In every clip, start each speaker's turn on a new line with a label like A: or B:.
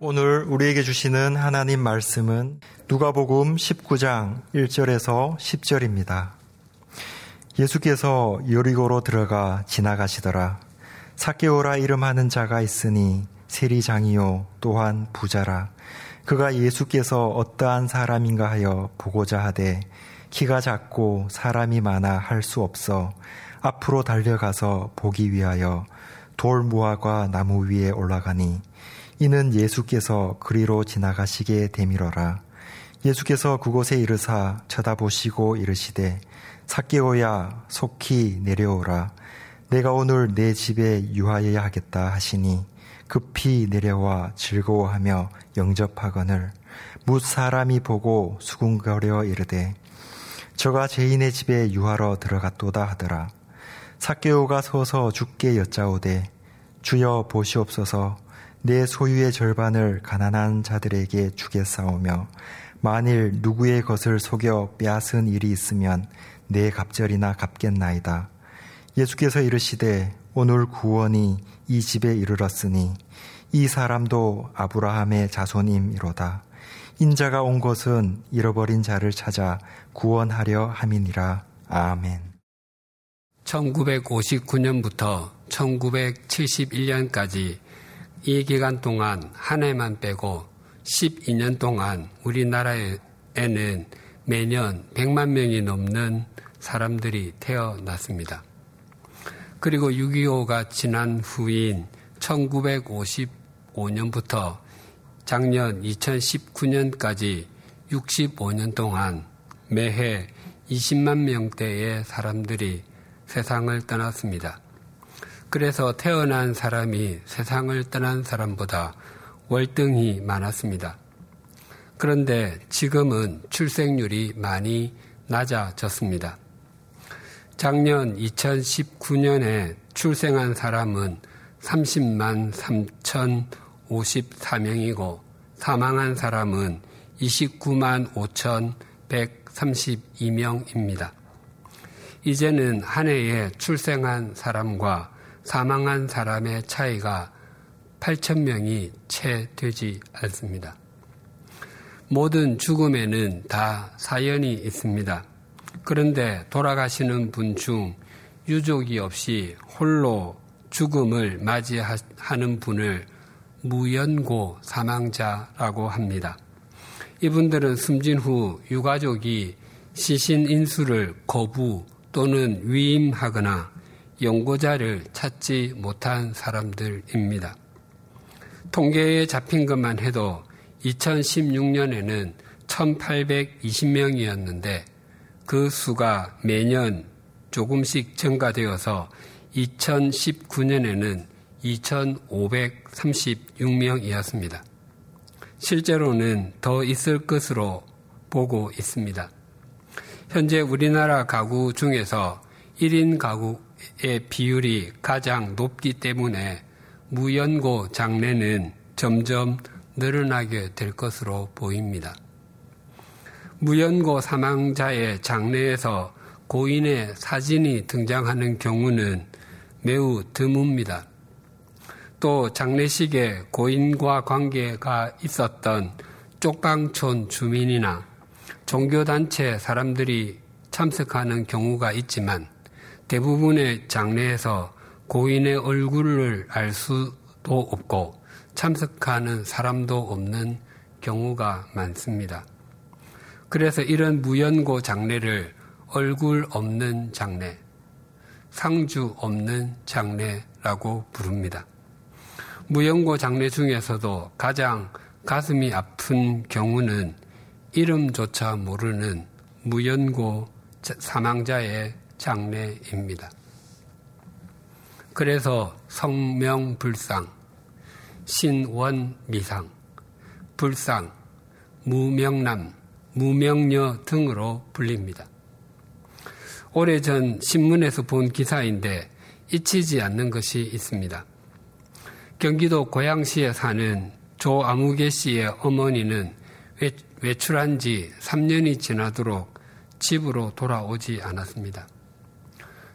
A: 오늘 우리에게 주시는 하나님 말씀은 누가복음 19장 1절에서 10절입니다. 예수께서 여리고로 들어가 지나가시더라. 사케오라 이름하는 자가 있으니 세리장이요 또한 부자라. 그가 예수께서 어떠한 사람인가 하여 보고자 하되 키가 작고 사람이 많아 할 수 없어 앞으로 달려가서 보기 위하여 돌 무화과 나무 위에 올라가니 이는 예수께서 그리로 지나가시게 되밀어라. 예수께서 그곳에 이르사 쳐다보시고 이르시되 사개오야 속히 내려오라. 내가 오늘 내 집에 유하여야 하겠다 하시니 급히 내려와 즐거워하며 영접하거늘 무 사람이 보고 수군거려 이르되 저가 죄인의 집에 유하러 들어갔도다 하더라. 사개오가 서서 죽게 여짜오되 주여 보시옵소서 내 소유의 절반을 가난한 자들에게 주겠사오며 만일 누구의 것을 속여 빼앗은 일이 있으면 내 갑절이나 갚겠나이다. 예수께서 이르시되 오늘 구원이 이 집에 이르렀으니 이 사람도 아브라함의 자손임이로다. 인자가 온 것은 잃어버린 자를 찾아 구원하려 함이니라. 아멘.
B: 1959년부터 1971년까지 이 기간 동안 한 해만 빼고 12년 동안 우리나라에는 매년 100만 명이 넘는 사람들이 태어났습니다. 그리고 6.25가 지난 후인 1955년부터 작년 2019년까지 65년 동안 매해 20만 명대의 사람들이 세상을 떠났습니다. 그래서 태어난 사람이 세상을 떠난 사람보다 월등히 많았습니다. 그런데 지금은 출생률이 많이 낮아졌습니다. 작년 2019년에 출생한 사람은 30만 3,054명이고 사망한 사람은 29만 5,132명입니다. 이제는 한 해에 출생한 사람과 사망한 사람의 차이가 8천 명이 채 되지 않습니다. 모든 죽음에는 다 사연이 있습니다. 그런데 돌아가시는 분 중 유족이 없이 홀로 죽음을 맞이하는 분을 무연고 사망자라고 합니다. 이분들은 숨진 후 유가족이 시신 인수를 거부 또는 위임하거나 연고자를 찾지 못한 사람들입니다. 통계에 잡힌 것만 해도 2016년에는 1820명이었는데 그 수가 매년 조금씩 증가되어서 2019년에는 2,536명이었습니다. 실제로는 더 있을 것으로 보고 있습니다. 현재 우리나라 가구 중에서 1인 가구 의 비율이 가장 높기 때문에 무연고 장례는 점점 늘어나게 될 것으로 보입니다. 무연고 사망자의 장례에서 고인의 사진이 등장하는 경우는 매우 드뭅니다. 또 장례식에 고인과 관계가 있었던 쪽방촌 주민이나 종교단체 사람들이 참석하는 경우가 있지만 대부분의 장례에서 고인의 얼굴을 알 수도 없고 참석하는 사람도 없는 경우가 많습니다. 그래서 이런 무연고 장례를 얼굴 없는 장례, 상주 없는 장례라고 부릅니다. 무연고 장례 중에서도 가장 가슴이 아픈 경우는 이름조차 모르는 무연고 사망자의 장례입니다. 그래서 성명불상, 신원미상, 불상, 무명남, 무명녀 등으로 불립니다. 오래전 신문에서 본 기사인데 잊히지 않는 것이 있습니다. 경기도 고양시에 사는 조아무개 씨의 어머니는 외출한 지 3년이 지나도록 집으로 돌아오지 않았습니다.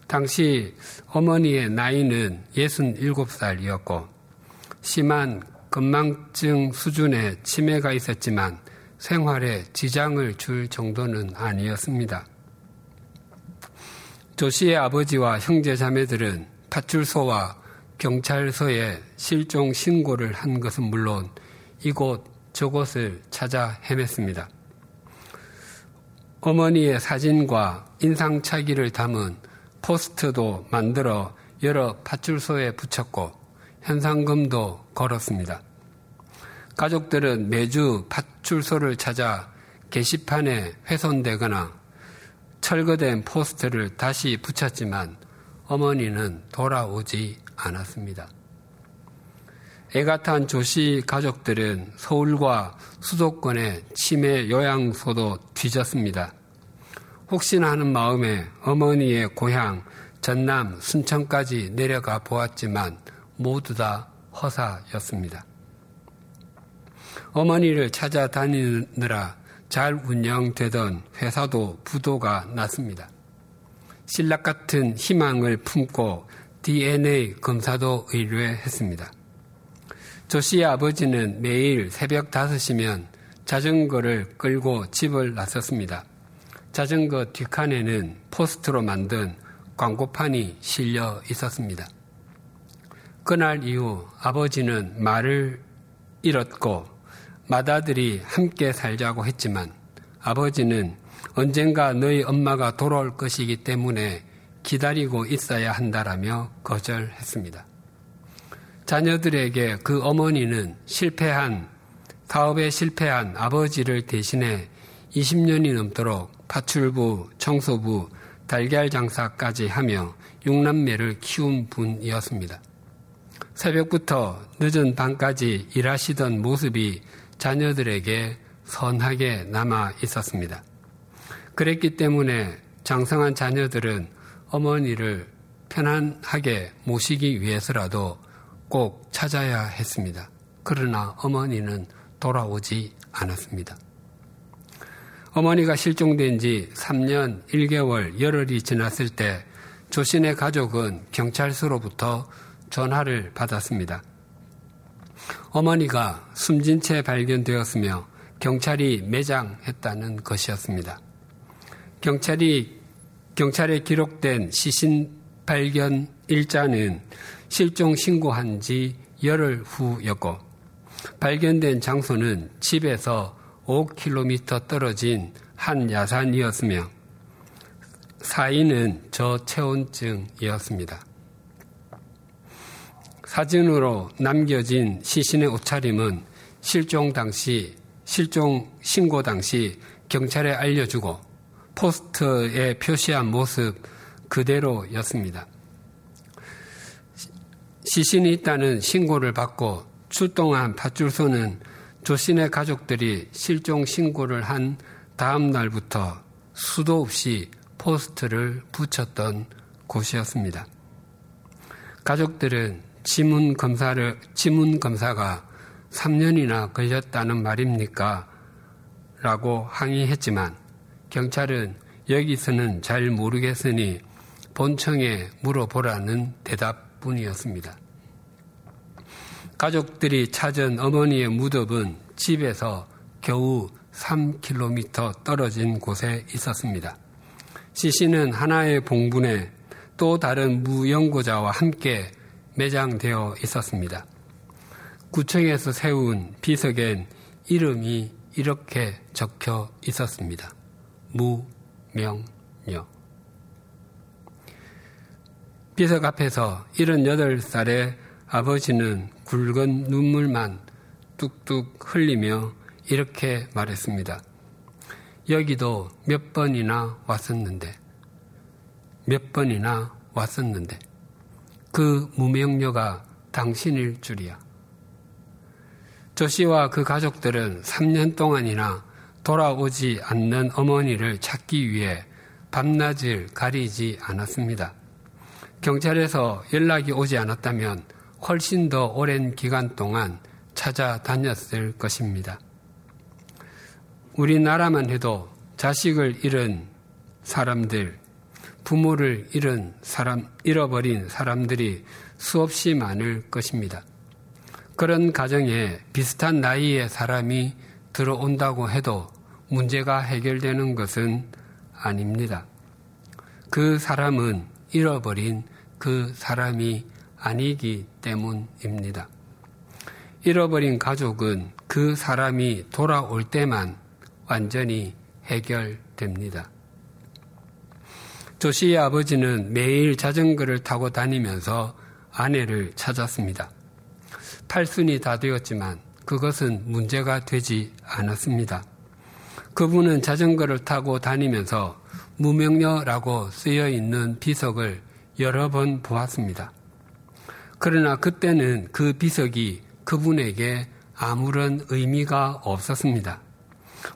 B: 당시 어머니의 나이는 67살이었고 심한 건망증 수준의 치매가 있었지만 생활에 지장을 줄 정도는 아니었습니다. 조 씨의 아버지와 형제 자매들은 파출소와 경찰서에 실종 신고를 한 것은 물론 이곳 저곳을 찾아 헤맸습니다. 어머니의 사진과 인상착의를 담은 포스트도 만들어 여러 파출소에 붙였고 현상금도 걸었습니다. 가족들은 매주 파출소를 찾아 게시판에 훼손되거나 철거된 포스트를 다시 붙였지만 어머니는 돌아오지 않았습니다. 애가 탄 조씨 가족들은 서울과 수도권의 치매 요양소도 뒤졌습니다. 혹시나 하는 마음에 어머니의 고향 전남 순천까지 내려가 보았지만 모두 다 허사였습니다. 어머니를 찾아다니느라 잘 운영되던 회사도 부도가 났습니다. 신락 같은 희망을 품고 DNA 검사도 의뢰했습니다. 조 씨의 아버지는 매일 새벽 5시면 자전거를 끌고 집을 나섰습니다. 자전거 뒷칸에는 포스트로 만든 광고판이 실려 있었습니다. 그날 이후 아버지는 말을 잃었고 맏아들이 함께 살자고 했지만 아버지는 언젠가 너희 엄마가 돌아올 것이기 때문에 기다리고 있어야 한다라며 거절했습니다. 자녀들에게 그 어머니는 실패한, 사업에 실패한 아버지를 대신해 20년이 넘도록 파출부, 청소부, 달걀 장사까지 하며 육남매를 키운 분이었습니다. 새벽부터 늦은 밤까지 일하시던 모습이 자녀들에게 선하게 남아 있었습니다. 그랬기 때문에 장성한 자녀들은 어머니를 편안하게 모시기 위해서라도 꼭 찾아야 했습니다. 그러나 어머니는 돌아오지 않았습니다. 어머니가 실종된 지 3년 1개월 열흘이 지났을 때 조신의 가족은 경찰서로부터 전화를 받았습니다. 어머니가 숨진 채 발견되었으며 경찰이 매장했다는 것이었습니다. 경찰이 경찰에 기록된 시신 발견 일자는 실종 신고한 지 열흘 후였고 발견된 장소는 집에서 5km 떨어진 한 야산이었으며 사인은 저체온증이었습니다. 사진으로 남겨진 시신의 옷차림은 실종 당시, 실종 신고 당시 경찰에 알려주고 포스터에 표시한 모습 그대로였습니다. 시신이 있다는 신고를 받고 출동한 파출소는 조신의 가족들이 실종 신고를 한 다음 날부터 수도 없이 포스터를 붙였던 곳이었습니다. 가족들은 지문 검사를, 지문 검사가 3년이나 걸렸다는 말입니까? 라고 항의했지만 경찰은 여기서는 잘 모르겠으니 본청에 물어보라는 대답뿐이었습니다. 가족들이 찾은 어머니의 무덤은 집에서 겨우 3km 떨어진 곳에 있었습니다. 시신은 하나의 봉분에 또 다른 무연고자와 함께 매장되어 있었습니다. 구청에서 세운 비석엔 이름이 이렇게 적혀 있었습니다. 무명녀. 비석 앞에서 78살의 아버지는 굵은 눈물만 뚝뚝 흘리며 이렇게 말했습니다. 여기도 몇 번이나 왔었는데, 몇 번이나 왔었는데, 그 무명녀가 당신일 줄이야. 조 씨와 그 가족들은 3년 동안이나 돌아오지 않는 어머니를 찾기 위해 밤낮을 가리지 않았습니다. 경찰에서 연락이 오지 않았다면 훨씬 더 오랜 기간 동안 찾아다녔을 것입니다. 우리나라만 해도 자식을 잃은 사람들, 부모를 잃은 사람, 잃어버린 사람들이 수없이 많을 것입니다. 그런 가정에 비슷한 나이의 사람이 들어온다고 해도 문제가 해결되는 것은 아닙니다. 그 사람은 잃어버린 그 사람이 아니기 때문입니다. 잃어버린 가족은 그 사람이 돌아올 때만 완전히 해결됩니다. 조씨의 아버지는 매일 자전거를 타고 다니면서 아내를 찾았습니다. 팔순이 다 되었지만 그것은 문제가 되지 않았습니다. 그분은 자전거를 타고 다니면서 무명녀라고 쓰여 있는 비석을 여러 번 보았습니다. 그러나 그때는 그 비석이 그분에게 아무런 의미가 없었습니다.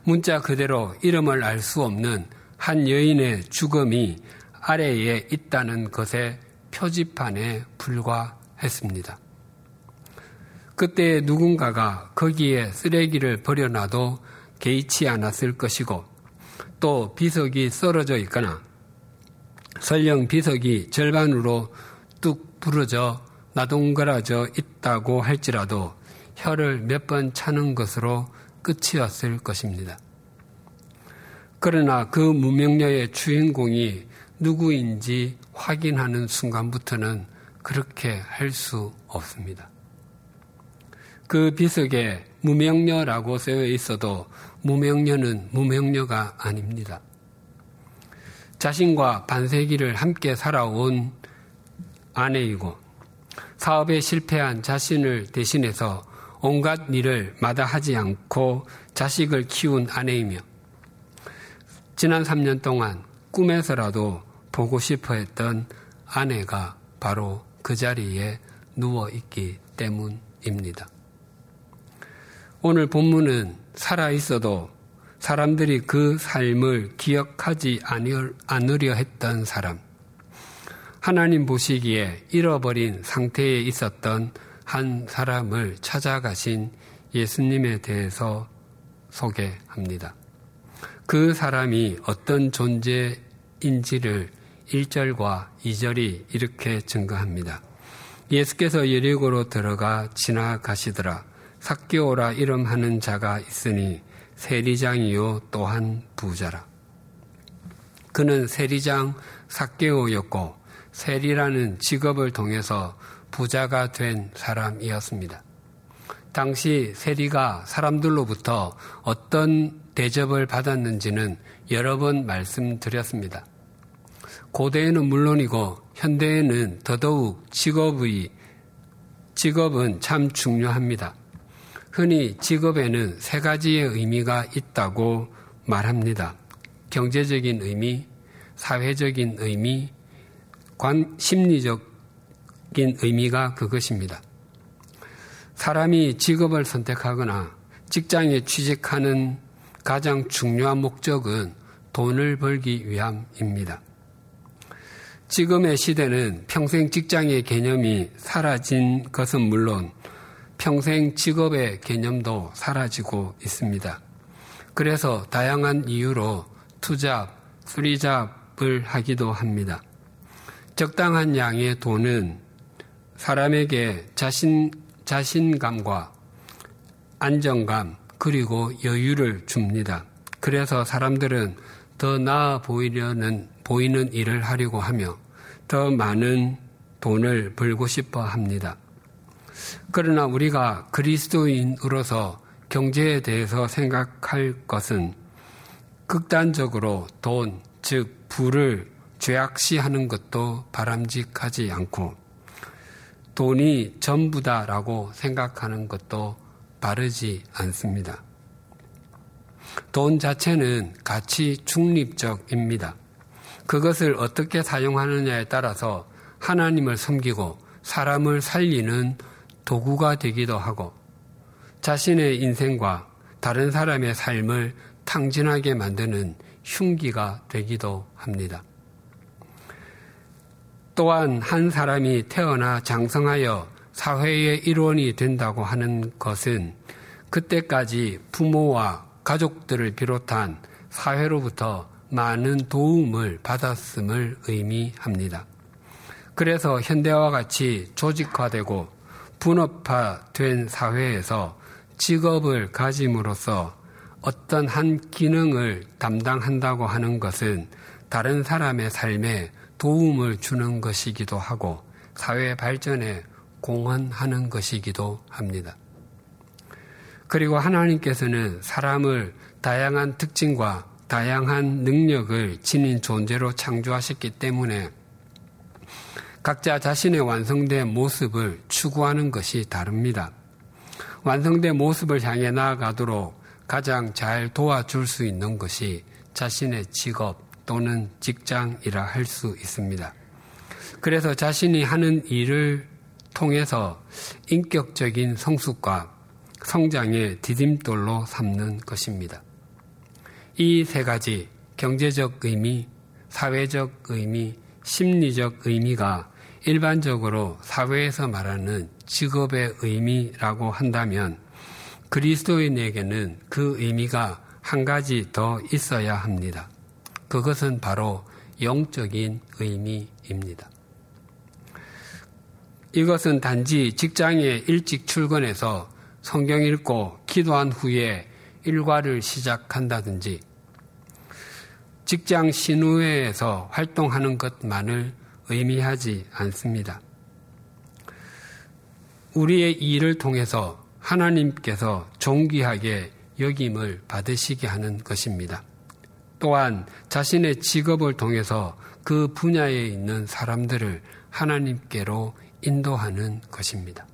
B: 문자 그대로 이름을 알 수 없는 한 여인의 죽음이 아래에 있다는 것의 표지판에 불과했습니다. 그때 누군가가 거기에 쓰레기를 버려놔도 개의치 않았을 것이고 또 비석이 썰어져 있거나 설령 비석이 절반으로 뚝 부러져 나동거라져 있다고 할지라도 혀를 몇 번 차는 것으로 끝이었을 것입니다. 그러나 그 무명녀의 주인공이 누구인지 확인하는 순간부터는 그렇게 할 수 없습니다. 그 비석에 무명녀라고 쓰여 있어도 무명녀는 무명녀가 아닙니다. 자신과 반세기를 함께 살아온 아내이고 사업에 실패한 자신을 대신해서 온갖 일을 마다하지 않고 자식을 키운 아내이며 지난 3년 동안 꿈에서라도 보고 싶어 했던 아내가 바로 그 자리에 누워 있기 때문입니다. 오늘 본문은 살아 있어도 사람들이 그 삶을 기억하지 않으려 했던 사람, 하나님 보시기에 잃어버린 상태에 있었던 한 사람을 찾아가신 예수님에 대해서 소개합니다. 그 사람이 어떤 존재인지를 1절과 2절이 이렇게 증거합니다. 예수께서 예리고로 들어가 지나가시더라. 삭개오라 이름하는 자가 있으니 세리장이요 또한 부자라. 그는 세리장 삭개오였고 세리라는 직업을 통해서 부자가 된 사람이었습니다. 당시 세리가 사람들로부터 어떤 대접을 받았는지는 여러 번 말씀드렸습니다. 고대에는 물론이고 현대에는 더더욱 직업의 직업은 참 중요합니다. 흔히 직업에는 세 가지의 의미가 있다고 말합니다. 경제적인 의미, 사회적인 의미, 관, 심리적인 의미가 그것입니다. 사람이 직업을 선택하거나 직장에 취직하는 가장 중요한 목적은 돈을 벌기 위함입니다. 지금의 시대는 평생 직장의 개념이 사라진 것은 물론 평생 직업의 개념도 사라지고 있습니다. 그래서 다양한 이유로 투잡, 프리잡을 하기도 합니다. 적당한 양의 돈은 사람에게 자신, 자신감과 안정감, 그리고 여유를 줍니다. 그래서 사람들은 더 나아 보이려는, 보이는 일을 하려고 하며 더 많은 돈을 벌고 싶어 합니다. 그러나 우리가 그리스도인으로서 경제에 대해서 생각할 것은 극단적으로 돈, 즉, 부를 죄악시하는 것도 바람직하지 않고 돈이 전부다라고 생각하는 것도 바르지 않습니다. 돈 자체는 가치 중립적입니다. 그것을 어떻게 사용하느냐에 따라서 하나님을 섬기고 사람을 살리는 도구가 되기도 하고 자신의 인생과 다른 사람의 삶을 탕진하게 만드는 흉기가 되기도 합니다. 또한 한 사람이 태어나 장성하여 사회의 일원이 된다고 하는 것은 그때까지 부모와 가족들을 비롯한 사회로부터 많은 도움을 받았음을 의미합니다. 그래서 현대와 같이 조직화되고 분업화된 사회에서 직업을 가짐으로써 어떤 한 기능을 담당한다고 하는 것은 다른 사람의 삶에 도움을 주는 것이기도 하고 사회 발전에 공헌하는 것이기도 합니다. 그리고 하나님께서는 사람을 다양한 특징과 다양한 능력을 지닌 존재로 창조하셨기 때문에 각자 자신의 완성된 모습을 추구하는 것이 다릅니다. 완성된 모습을 향해 나아가도록 가장 잘 도와줄 수 있는 것이 자신의 직업 또는 직장이라 할 수 있습니다. 그래서 자신이 하는 일을 통해서 인격적인 성숙과 성장의 디딤돌로 삼는 것입니다. 이 세 가지 경제적 의미, 사회적 의미, 심리적 의미가 일반적으로 사회에서 말하는 직업의 의미라고 한다면 그리스도인에게는 그 의미가 한 가지 더 있어야 합니다. 그것은 바로 영적인 의미입니다. 이것은 단지 직장에 일찍 출근해서 성경 읽고 기도한 후에 일과를 시작한다든지 직장 신우회에서 활동하는 것만을 의미하지 않습니다. 우리의 일을 통해서 하나님께서 존귀하게 여김을 받으시게 하는 것입니다. 또한 자신의 직업을 통해서 그 분야에 있는 사람들을 하나님께로 인도하는 것입니다.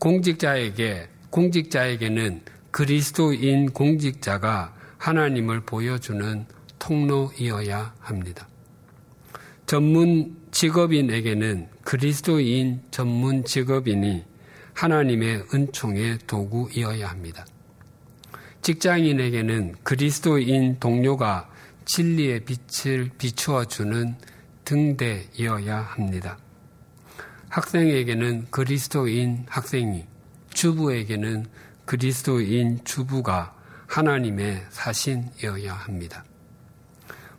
B: 공직자에게, 공직자에게는 그리스도인 공직자가 하나님을 보여주는 통로이어야 합니다. 전문 직업인에게는 그리스도인 전문 직업인이 하나님의 은총의 도구이어야 합니다. 직장인에게는 그리스도인 동료가 진리의 빛을 비추어 주는 등대이어야 합니다. 학생에게는 그리스도인 학생이, 주부에게는 그리스도인 주부가 하나님의 사신이어야 합니다.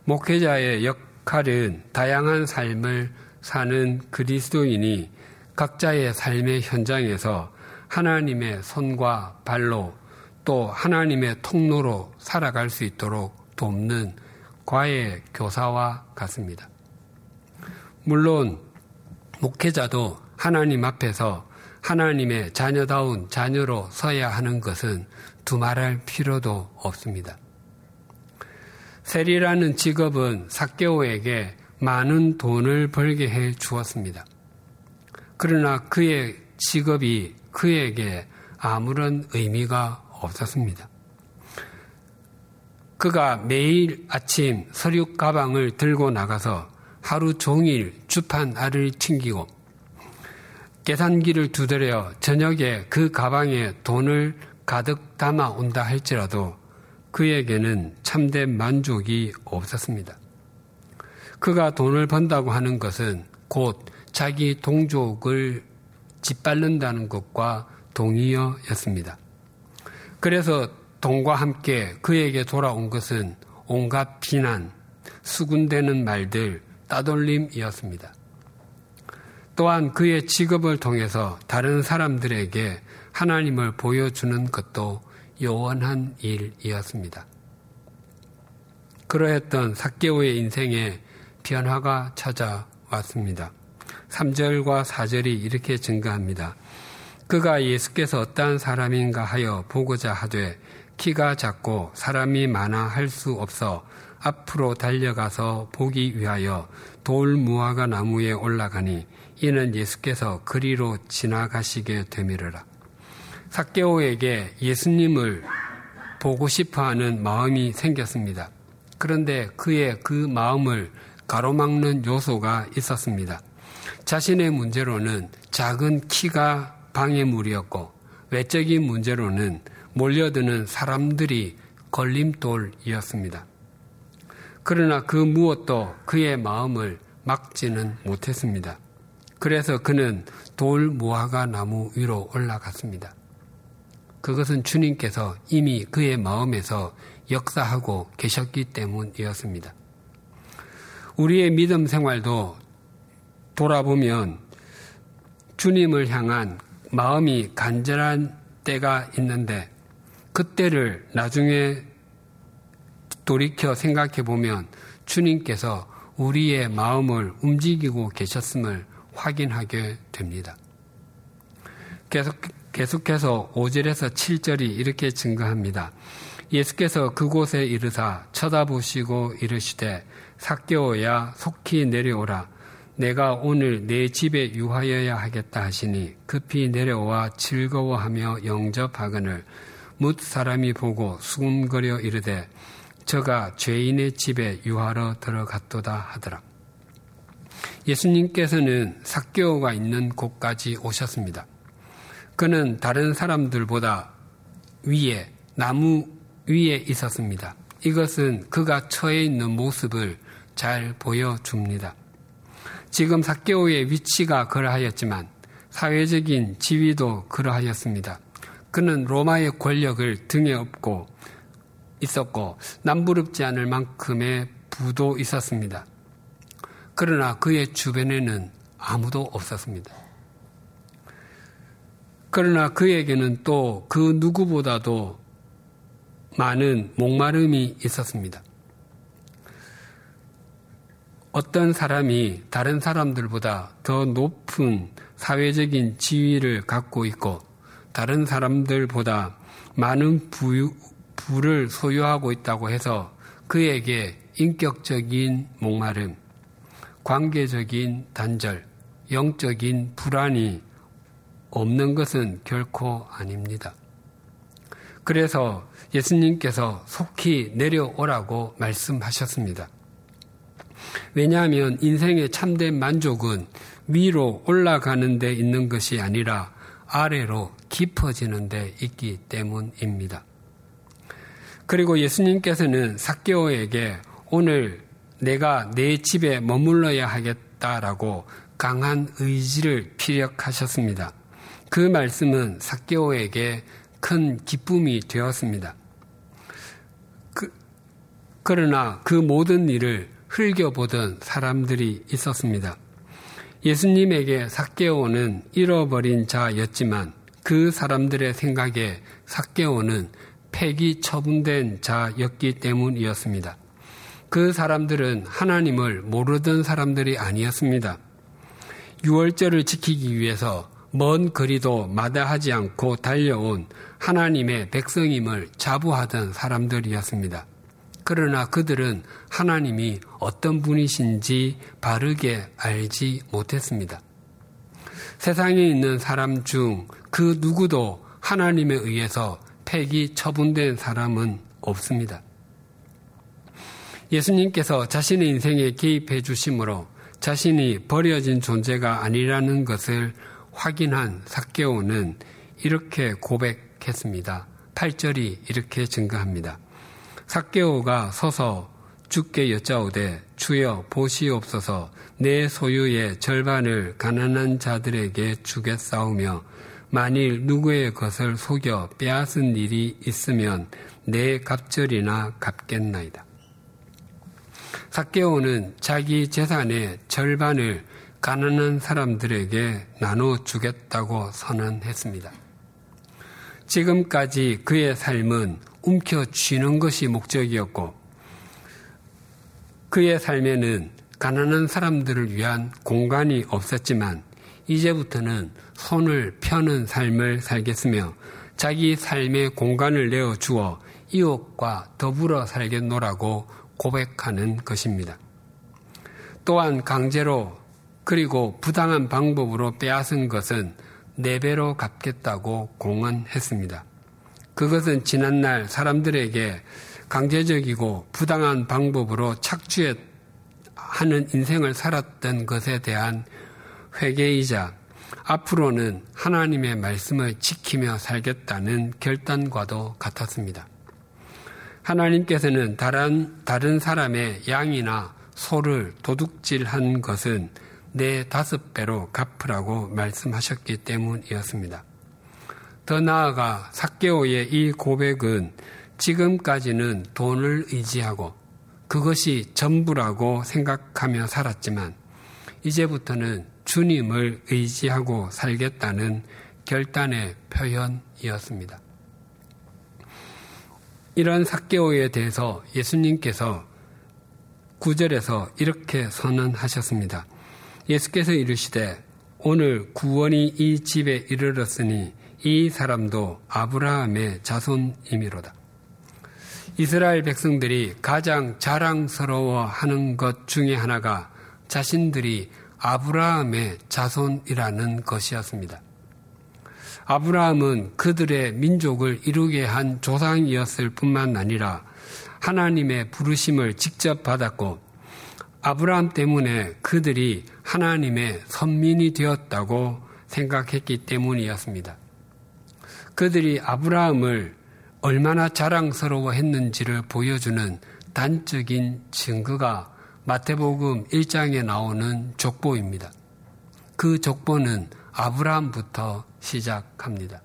B: 목회자의 역할은 다양한 삶을 사는 그리스도인이 각자의 삶의 현장에서 하나님의 손과 발로 또 하나님의 통로로 살아갈 수 있도록 돕는 과외 교사와 같습니다. 물론 목회자도 하나님 앞에서 하나님의 자녀다운 자녀로 서야 하는 것은 두말할 필요도 없습니다. 세리라는 직업은 사개오에게 많은 돈을 벌게 해 주었습니다. 그러나 그의 직업이 그에게 아무런 의미가 없었습니다. 그가 매일 아침 서류 가방을 들고 나가서 하루 종일 주판 알을 챙기고 계산기를 두드려 저녁에 그 가방에 돈을 가득 담아 온다 할지라도 그에게는 참된 만족이 없었습니다. 그가 돈을 번다고 하는 것은 곧 자기 동족을 짓밟는다는 것과 동의어였습니다. 그래서 돈과 함께 그에게 돌아온 것은 온갖 비난, 수군대는 말들, 따돌림이었습니다. 또한 그의 직업을 통해서 다른 사람들에게 하나님을 보여주는 것도 요원한 일이었습니다. 그러했던 사개오의 인생에 변화가 찾아왔습니다. 3절과 4절이 이렇게 증가합니다. 그가 예수께서 어떠한 사람인가 하여 보고자 하되 키가 작고 사람이 많아 할 수 없어 앞으로 달려가서 보기 위하여 돌 무화과 나무에 올라가니 이는 예수께서 그리로 지나가시게 되미르라. 사개오에게 예수님을 보고 싶어 하는 마음이 생겼습니다. 그런데 그의 그 마음을 가로막는 요소가 있었습니다. 자신의 문제로는 작은 키가 방해물이었고 외적인 문제로는 몰려드는 사람들이 걸림돌이었습니다. 그러나 그 무엇도 그의 마음을 막지는 못했습니다. 그래서 그는 돌 무화과 나무 위로 올라갔습니다. 그것은 주님께서 이미 그의 마음에서 역사하고 계셨기 때문이었습니다. 우리의 믿음 생활도 돌아보면 주님을 향한 마음이 간절한 때가 있는데 그때를 나중에 돌이켜 생각해 보면 주님께서 우리의 마음을 움직이고 계셨음을 확인하게 됩니다. 계속, 계속해서 5절에서 7절이 이렇게 증거합니다. 예수께서 그곳에 이르사 쳐다보시고 이르시되 삭개오야 속히 내려오라. 내가 오늘 내 집에 유하여야 하겠다 하시니 급히 내려와 즐거워하며 영접하거늘 묻 사람이 보고 수금거려 이르되 저가 죄인의 집에 유하러 들어갔도다 하더라. 예수님께서는 삭개오가 있는 곳까지 오셨습니다. 그는 다른 사람들보다 위에 나무 위에 있었습니다. 이것은 그가 처해 있는 모습을 잘 보여줍니다. 지금 삭개오의 위치가 그러하였지만 사회적인 지위도 그러하였습니다. 그는 로마의 권력을 등에 업고 있었고 남부럽지 않을 만큼의 부도 있었습니다. 그러나 그의 주변에는 아무도 없었습니다. 그러나 그에게는 또 그 누구보다도 많은 목마름이 있었습니다. 어떤 사람이 다른 사람들보다 더 높은 사회적인 지위를 갖고 있고 다른 사람들보다 많은 부, 부를 소유하고 있다고 해서 그에게 인격적인 목마름, 관계적인 단절, 영적인 불안이 없는 것은 결코 아닙니다. 그래서 예수님께서 속히 내려오라고 말씀하셨습니다. 왜냐하면 인생의 참된 만족은 위로 올라가는 데 있는 것이 아니라 아래로 깊어지는 데 있기 때문입니다. 그리고 예수님께서는 사개오에게 오늘 내가 내 집에 머물러야 하겠다라고 강한 의지를 피력하셨습니다. 그 말씀은 사개오에게 큰 기쁨이 되었습니다. 그, 그러나 그 모든 일을 흘겨보던 사람들이 있었습니다. 예수님에게 사개오는 잃어버린 자였지만 그 사람들의 생각에 사개오는 폐기 처분된 자였기 때문이었습니다. 그 사람들은 하나님을 모르던 사람들이 아니었습니다. 유월절을 지키기 위해서 먼 거리도 마다하지 않고 달려온 하나님의 백성임을 자부하던 사람들이었습니다. 그러나 그들은 하나님이 어떤 분이신지 바르게 알지 못했습니다. 세상에 있는 사람 중 그 누구도 하나님에 의해서 폐기 처분된 사람은 없습니다. 예수님께서 자신의 인생에 개입해 주심으로 자신이 버려진 존재가 아니라는 것을 확인한 사개오는 이렇게 고백했습니다. 8절이 이렇게 증가합니다. 삭개오가 서서 주께 여짜오되 주여 보시옵소서 내 소유의 절반을 가난한 자들에게 주겠사오며 만일 누구의 것을 속여 빼앗은 일이 있으면 내 갑절이나 갚겠나이다. 삭개오는 자기 재산의 절반을 가난한 사람들에게 나눠 주겠다고 선언했습니다. 지금까지 그의 삶은 움켜쥐는 것이 목적이었고 그의 삶에는 가난한 사람들을 위한 공간이 없었지만 이제부터는 손을 펴는 삶을 살겠으며 자기 삶의 공간을 내어 주어 이웃과 더불어 살겠노라고 고백하는 것입니다. 또한 강제로 그리고 부당한 방법으로 빼앗은 것은 네 배로 갚겠다고 공언했습니다. 그것은 지난날 사람들에게 강제적이고 부당한 방법으로 착취하는 인생을 살았던 것에 대한 회개이자 앞으로는 하나님의 말씀을 지키며 살겠다는 결단과도 같았습니다. 하나님께서는 다른, 다른 사람의 양이나 소를 도둑질한 것은 내 다섯 배로 갚으라고 말씀하셨기 때문이었습니다. 더 나아가 사개오의 이 고백은 지금까지는 돈을 의지하고 그것이 전부라고 생각하며 살았지만 이제부터는 주님을 의지하고 살겠다는 결단의 표현이었습니다. 이런 사개오에 대해서 예수님께서 구절에서 이렇게 선언하셨습니다. 예수께서 이르시되 오늘 구원이 이 집에 이르렀으니 이 사람도 아브라함의 자손이미로다. 이스라엘 백성들이 가장 자랑스러워 하는 것 중에 하나가 자신들이 아브라함의 자손이라는 것이었습니다. 아브라함은 그들의 민족을 이루게 한 조상이었을 뿐만 아니라 하나님의 부르심을 직접 받았고 아브라함 때문에 그들이 하나님의 선민이 되었다고 생각했기 때문이었습니다. 그들이 아브라함을 얼마나 자랑스러워 했는지를 보여주는 단적인 증거가 마태복음 1장에 나오는 족보입니다. 그 족보는 아브라함부터 시작합니다.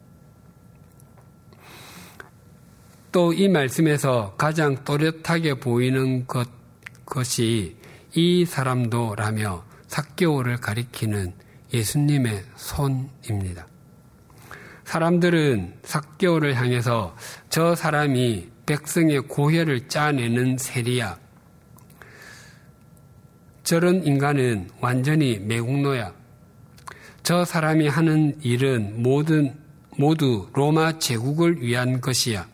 B: 또 이 말씀에서 가장 또렷하게 보이는 것, 것이 이 사람도라며 사개오를 가리키는 예수님의 손입니다. 사람들은 사개오를 향해서 저 사람이 백성의 고혈을 짜내는 세리야. 저런 인간은 완전히 매국노야. 저 사람이 하는 일은 모든, 모두 로마 제국을 위한 것이야.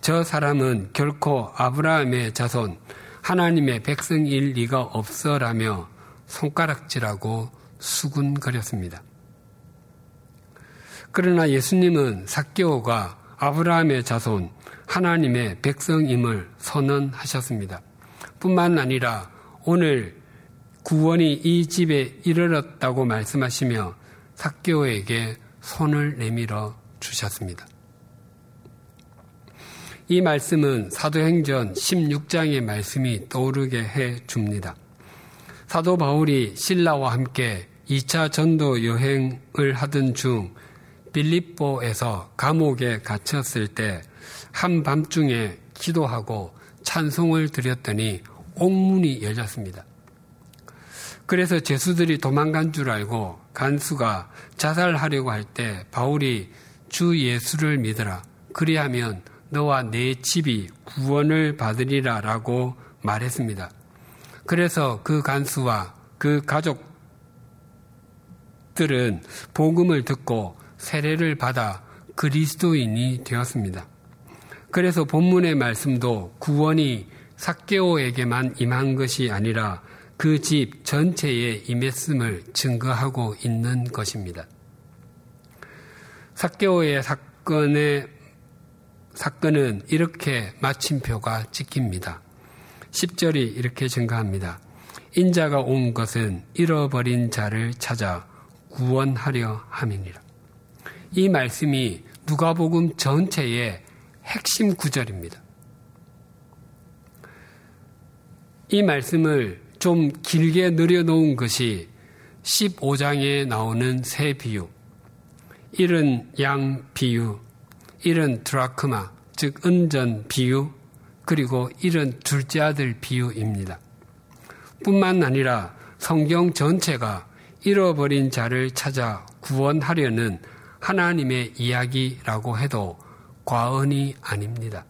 B: 저 사람은 결코 아브라함의 자손, 하나님의 백성일 리가 없어라며 손가락질하고 수군거렸습니다. 그러나 예수님은 사개오가 아브라함의 자손, 하나님의 백성임을 선언하셨습니다. 뿐만 아니라 오늘 구원이 이 집에 이르렀다고 말씀하시며 사개오에게 손을 내밀어 주셨습니다. 이 말씀은 사도행전 16장의 말씀이 떠오르게 해 줍니다. 사도 바울이 신라와 함께 2차 전도 여행을 하던 중 빌립보에서 감옥에 갇혔을 때 한밤중에 기도하고 찬송을 드렸더니 옥문이 열렸습니다. 그래서 제수들이 도망간 줄 알고 간수가 자살하려고 할 때 바울이 주 예수를 믿어라. 그리하면 너와 내 집이 구원을 받으리라 라고 말했습니다. 그래서 그 간수와 그 가족들은 복음을 듣고 세례를 받아 그리스도인이 되었습니다. 그래서 본문의 말씀도 구원이 사개오에게만 임한 것이 아니라 그 집 전체에 임했음을 증거하고 있는 것입니다. 사개오의 사건의 사건은 이렇게 마침표가 찍힙니다. 10절이 이렇게 증가합니다. 인자가 온 것은 잃어버린 자를 찾아 구원하려 함이니라. 이 말씀이 누가복음 전체의 핵심 구절입니다. 이 말씀을 좀 길게 늘여놓은 것이 15장에 나오는 새 비유, 이른 양 비유, 이른 드라크마, 즉 은전 비유, 그리고 이른 둘째 아들 비유입니다. 뿐만 아니라 성경 전체가 잃어버린 자를 찾아 구원하려는 하나님의 이야기라고 해도 과언이 아닙니다.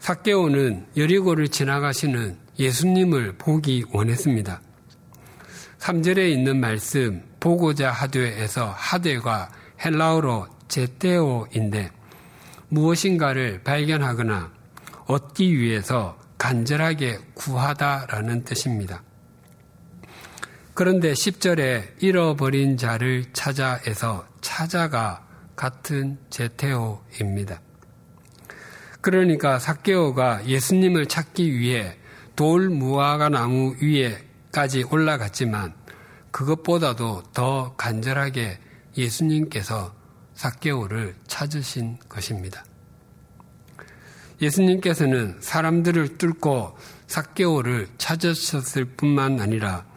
B: 사개오는 여리고를 지나가시는 예수님을 보기 원했습니다. 3절에 있는 말씀 보고자 하되에서 하되가 헬라어로 제테오인데 무엇인가를 발견하거나 얻기 위해서 간절하게 구하다라는 뜻입니다. 그런데 10절에 잃어버린 자를 찾아에서 찾아가 같은 제테오입니다. 그러니까 사케오가 예수님을 찾기 위해 돌 무화과 나무 위에까지 올라갔지만 그것보다도 더 간절하게 예수님께서 사개오를 찾으신 것입니다. 예수님께서는 사람들을 뚫고 사개오를 찾으셨을 뿐만 아니라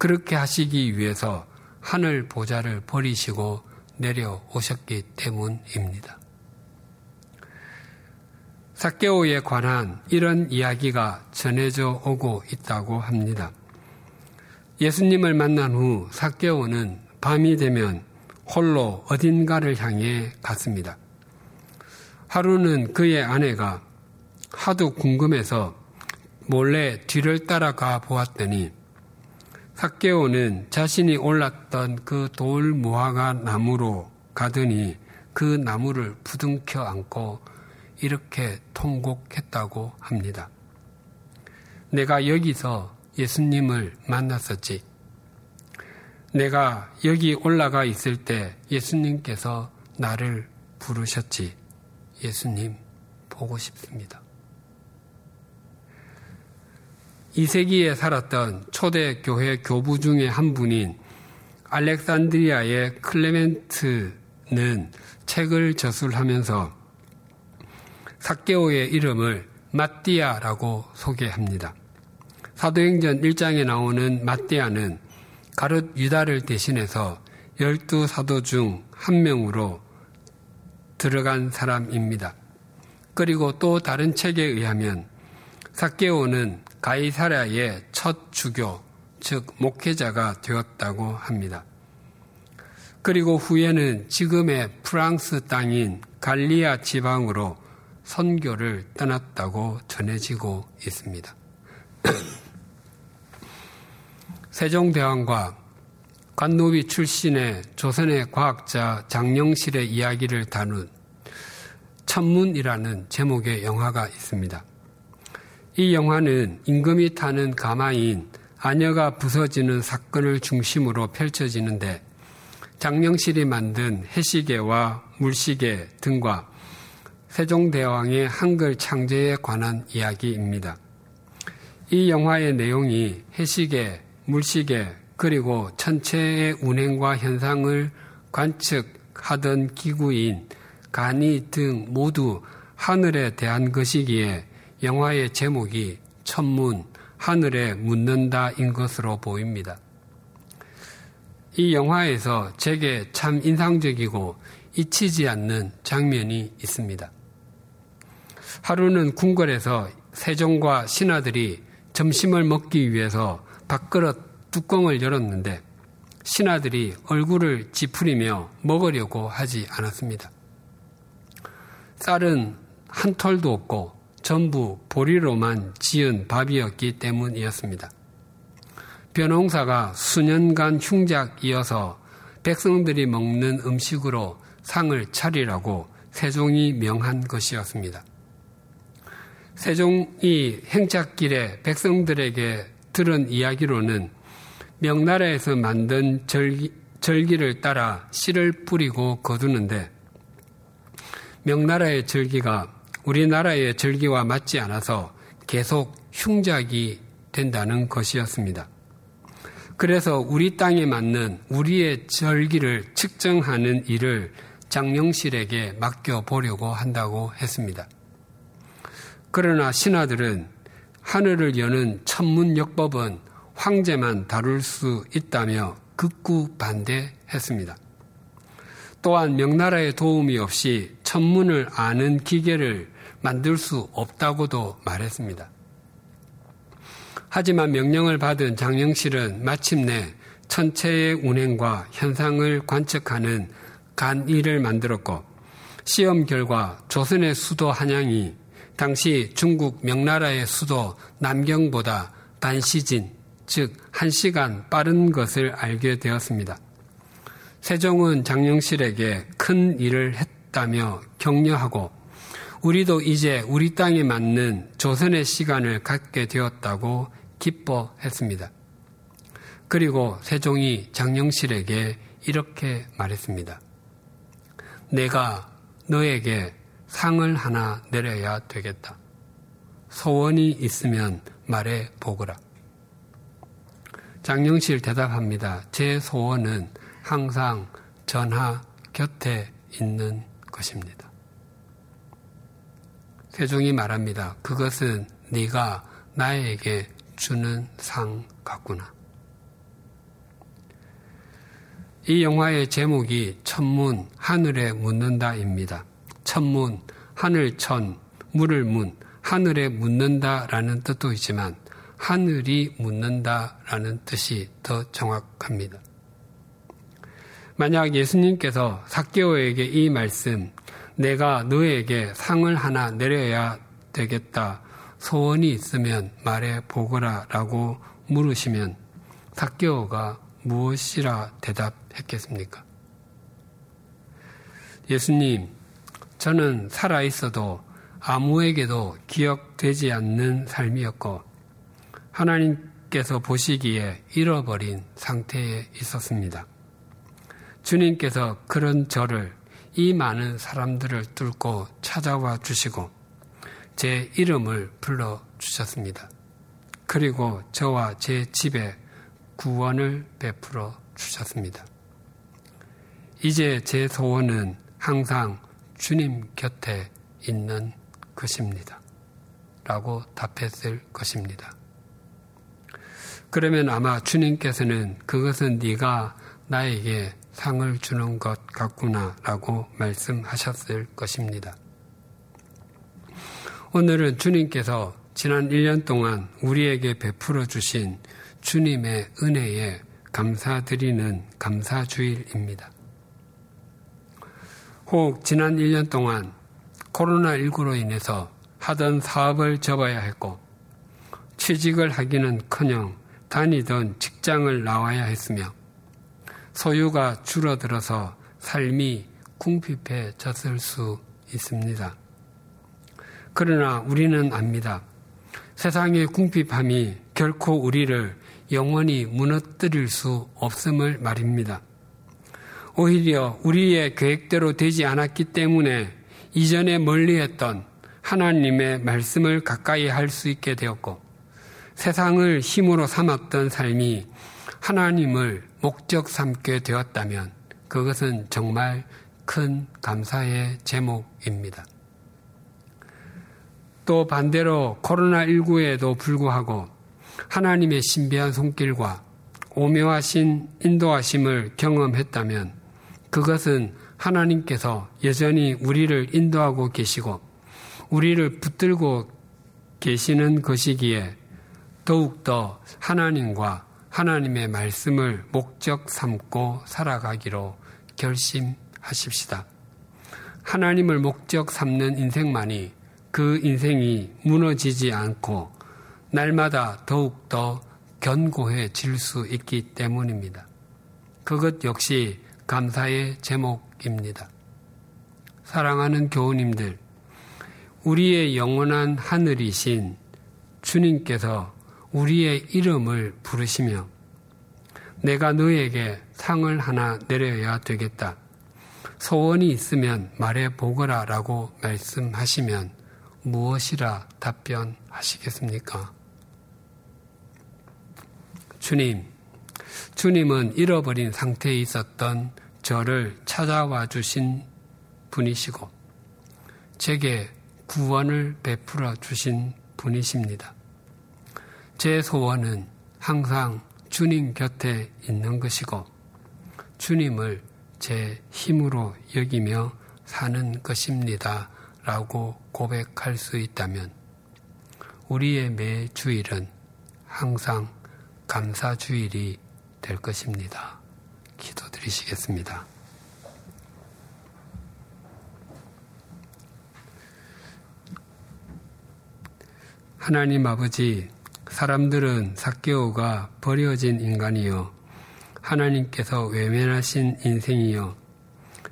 B: 그렇게 하시기 위해서 하늘 보좌를 버리시고 내려오셨기 때문입니다. 사개오에 관한 이런 이야기가 전해져 오고 있다고 합니다. 예수님을 만난 후 사개오는 밤이 되면 홀로 어딘가를 향해 갔습니다. 하루는 그의 아내가 하도 궁금해서 몰래 뒤를 따라가 보았더니 사개오는 자신이 올랐던 그 돌 무화과 나무로 가더니 그 나무를 부둥켜 안고 이렇게 통곡했다고 합니다. 내가 여기서 예수님을 만났었지. 내가 여기 올라가 있을 때 예수님께서 나를 부르셨지. 예수님 보고 싶습니다. 2세기에 살았던 초대 교회 교부 중의 한 분인 알렉산드리아의 클레멘트는 책을 저술하면서 사케오의 이름을 마띠아라고 소개합니다. 사도행전 1장에 나오는 마띠아는 가롯 유다를 대신해서 열두 사도 중 한 명으로 들어간 사람입니다. 그리고 또 다른 책에 의하면 사케오는 가이사라의 첫 주교, 즉 목회자가 되었다고 합니다. 그리고 후에는 지금의 프랑스 땅인 갈리아 지방으로 선교를 떠났다고 전해지고 있습니다. 세종대왕과 관노비 출신의 조선의 과학자 장영실의 이야기를 다룬 천문이라는 제목의 영화가 있습니다. 이 영화는 임금이 타는 가마인 아녀가 부서지는 사건을 중심으로 펼쳐지는데 장명실이 만든 해시계와 물시계 등과 세종대왕의 한글 창제에 관한 이야기입니다. 이 영화의 내용이 해시계, 물시계, 그리고 천체의 운행과 현상을 관측하던 기구인 간이 등 모두 하늘에 대한 것이기에 영화의 제목이 천문, 하늘에 묻는다인 것으로 보입니다. 이 영화에서 제게 참 인상적이고 잊히지 않는 장면이 있습니다. 하루는 궁궐에서 세종과 신하들이 점심을 먹기 위해서 밥그릇 뚜껑을 열었는데 신하들이 얼굴을 찌푸리며 먹으려고 하지 않았습니다. 쌀은 한 털도 없고 전부 보리로만 지은 밥이었기 때문이었습니다. 변홍사가 수년간 흉작 이어서 백성들이 먹는 음식으로 상을 차리라고 세종이 명한 것이었습니다. 세종이 행착길에 백성들에게 들은 이야기로는 명나라에서 만든 절기, 절기를 따라 씨를 뿌리고 거두는데 명나라의 절기가 우리나라의 절기와 맞지 않아서 계속 흉작이 된다는 것이었습니다. 그래서 우리 땅에 맞는 우리의 절기를 측정하는 일을 장영실에게 맡겨보려고 한다고 했습니다. 그러나 신하들은 하늘을 여는 천문역법은 황제만 다룰 수 있다며 극구 반대했습니다. 또한 명나라의 도움이 없이 천문을 아는 기계를 만들 수 없다고도 말했습니다. 하지만 명령을 받은 장영실은 마침내 천체의 운행과 현상을 관측하는 간이를 만들었고 시험 결과 조선의 수도 한양이 당시 중국 명나라의 수도 남경보다 반시진, 즉 1시간 빠른 것을 알게 되었습니다. 세종은 장영실에게 큰 일을 했다며 격려하고 우리도 이제 우리 땅에 맞는 조선의 시간을 갖게 되었다고 기뻐했습니다. 그리고 세종이 장영실에게 이렇게 말했습니다. 내가 너에게 상을 하나 내려야 되겠다. 소원이 있으면 말해 보거라. 장영실 대답합니다. 제 소원은 항상 전하 곁에 있는 것입니다. 세종이 말합니다. 그것은 네가 나에게 주는 상 같구나. 이 영화의 제목이 천문 하늘에 묻는다입니다. 천문 하늘천 물을 문 하늘에 묻는다라는 뜻도 있지만 하늘이 묻는다라는 뜻이 더 정확합니다. 만약 예수님께서 사개오에게 이 말씀, 내가 너에게 상을 하나 내려야 되겠다. 소원이 있으면 말해 보거라 라고 물으시면 사개오가 무엇이라 대답했겠습니까? 예수님, 저는 살아 있어도 아무에게도 기억되지 않는 삶이었고 하나님께서 보시기에 잃어버린 상태에 있었습니다. 주님께서 그런 저를 이 많은 사람들을 뚫고 찾아와 주시고 제 이름을 불러 주셨습니다. 그리고 저와 제 집에 구원을 베풀어 주셨습니다. 이제 제 소원은 항상 주님 곁에 있는 것입니다. 라고 답했을 것입니다. 그러면 아마 주님께서는 그것은 네가 나에게 상을 주는 것 같구나 라고 말씀하셨을 것입니다. 오늘은 주님께서 지난 1년 동안 우리에게 베풀어 주신 주님의 은혜에 감사드리는 감사주일입니다. 혹 지난 1년 동안 코로나19로 인해서 하던 사업을 접어야 했고 취직을 하기는 커녕 다니던 직장을 나와야 했으며 소유가 줄어들어서 삶이 궁핍해졌을 수 있습니다. 그러나 우리는 압니다. 세상의 궁핍함이 결코 우리를 영원히 무너뜨릴 수 없음을 말입니다. 오히려 우리의 계획대로 되지 않았기 때문에 이전에 멀리했던 하나님의 말씀을 가까이 할 수 있게 되었고 세상을 힘으로 삼았던 삶이 하나님을 목적 삼게 되었다면 그것은 정말 큰 감사의 제목입니다. 또 반대로 코로나19에도 불구하고 하나님의 신비한 손길과 오묘하신 인도하심을 경험했다면 그것은 하나님께서 여전히 우리를 인도하고 계시고 우리를 붙들고 계시는 것이기에 더욱더 하나님과 하나님의 말씀을 목적 삼고 살아가기로 결심하십시다. 하나님을 목적 삼는 인생만이 그 인생이 무너지지 않고 날마다 더욱더 견고해질 수 있기 때문입니다. 그것 역시 감사의 제목입니다. 사랑하는 교우님들, 우리의 영원한 하늘이신 주님께서 우리의 이름을 부르시며 내가 너에게 상을 하나 내려야 되겠다. 소원이 있으면 말해 보거라 라고 말씀하시면 무엇이라 답변하시겠습니까? 주님, 주님은 잃어버린 상태에 있었던 저를 찾아와 주신 분이시고, 제게 구원을 베풀어 주신 분이십니다. 제 소원은 항상 주님 곁에 있는 것이고, 주님을 제 힘으로 여기며 사는 것입니다. 라고 고백할 수 있다면, 우리의 매 주일은 항상 감사 주일이 될 것입니다. 기도드리시겠습니다. 하나님 아버지, 사람들은 사개오가 버려진 인간이요. 하나님께서 외면하신 인생이요.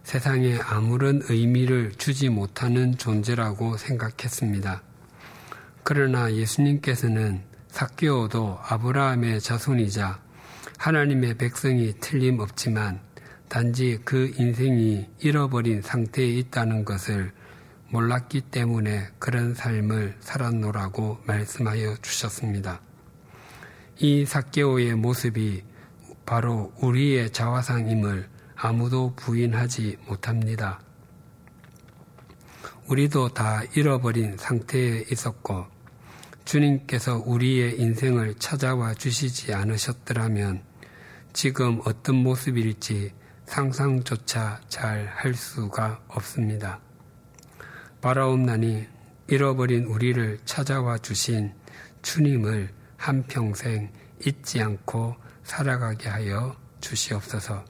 B: 세상에 아무런 의미를 주지 못하는 존재라고 생각했습니다. 그러나 예수님께서는 사개오도 아브라함의 자손이자 하나님의 백성이 틀림없지만 단지 그 인생이 잃어버린 상태에 있다는 것을 몰랐기 때문에 그런 삶을 살았노라고 말씀하여 주셨습니다. 이 사개오의 모습이 바로 우리의 자화상임을 아무도 부인하지 못합니다. 우리도 다 잃어버린 상태에 있었고 주님께서 우리의 인생을 찾아와 주시지 않으셨더라면 지금 어떤 모습일지 상상조차 잘 할 수가 없습니다. 바라옵나니 잃어버린 우리를 찾아와 주신 주님을 한평생 잊지 않고 살아가게 하여 주시옵소서.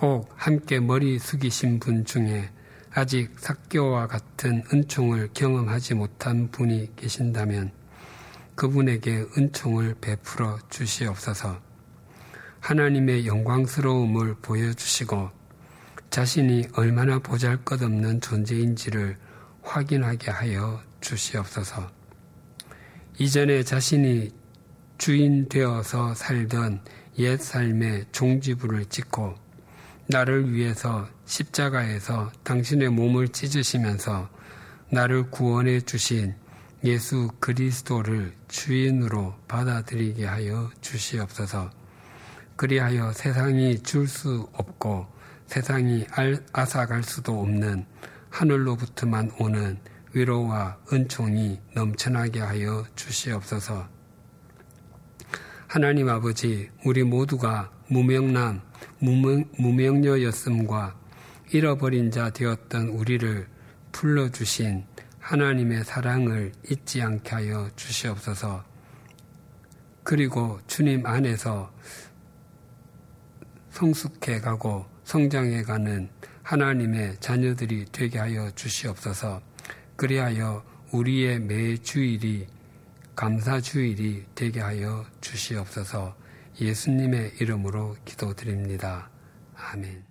B: 혹 함께 머리 숙이신 분 중에 아직 사교와 같은 은총을 경험하지 못한 분이 계신다면 그분에게 은총을 베풀어 주시옵소서. 하나님의 영광스러움을 보여주시고 자신이 얼마나 보잘 것 없는 존재인지를 확인하게 하여 주시옵소서. 이전에 자신이 주인 되어서 살던 옛 삶의 종지부를 찍고 나를 위해서 십자가에서 당신의 몸을 찢으시면서 나를 구원해 주신 예수 그리스도를 주인으로 받아들이게 하여 주시옵소서. 그리하여 세상이 줄 수 없고 세상이 앗아갈 수도 없는 하늘로부터만 오는 위로와 은총이 넘쳐나게 하여 주시옵소서. 하나님 아버지, 우리 모두가 무명남, 무명, 무명녀였음과 잃어버린 자 되었던 우리를 불러주신 하나님의 사랑을 잊지 않게 하여 주시옵소서. 그리고 주님 안에서 성숙해 가고 성장해 가는 하나님의 자녀들이 되게 하여 주시옵소서. 그리하여 우리의 매 주일이 감사 주일이 되게 하여 주시옵소서. 예수님의 이름으로 기도드립니다. 아멘.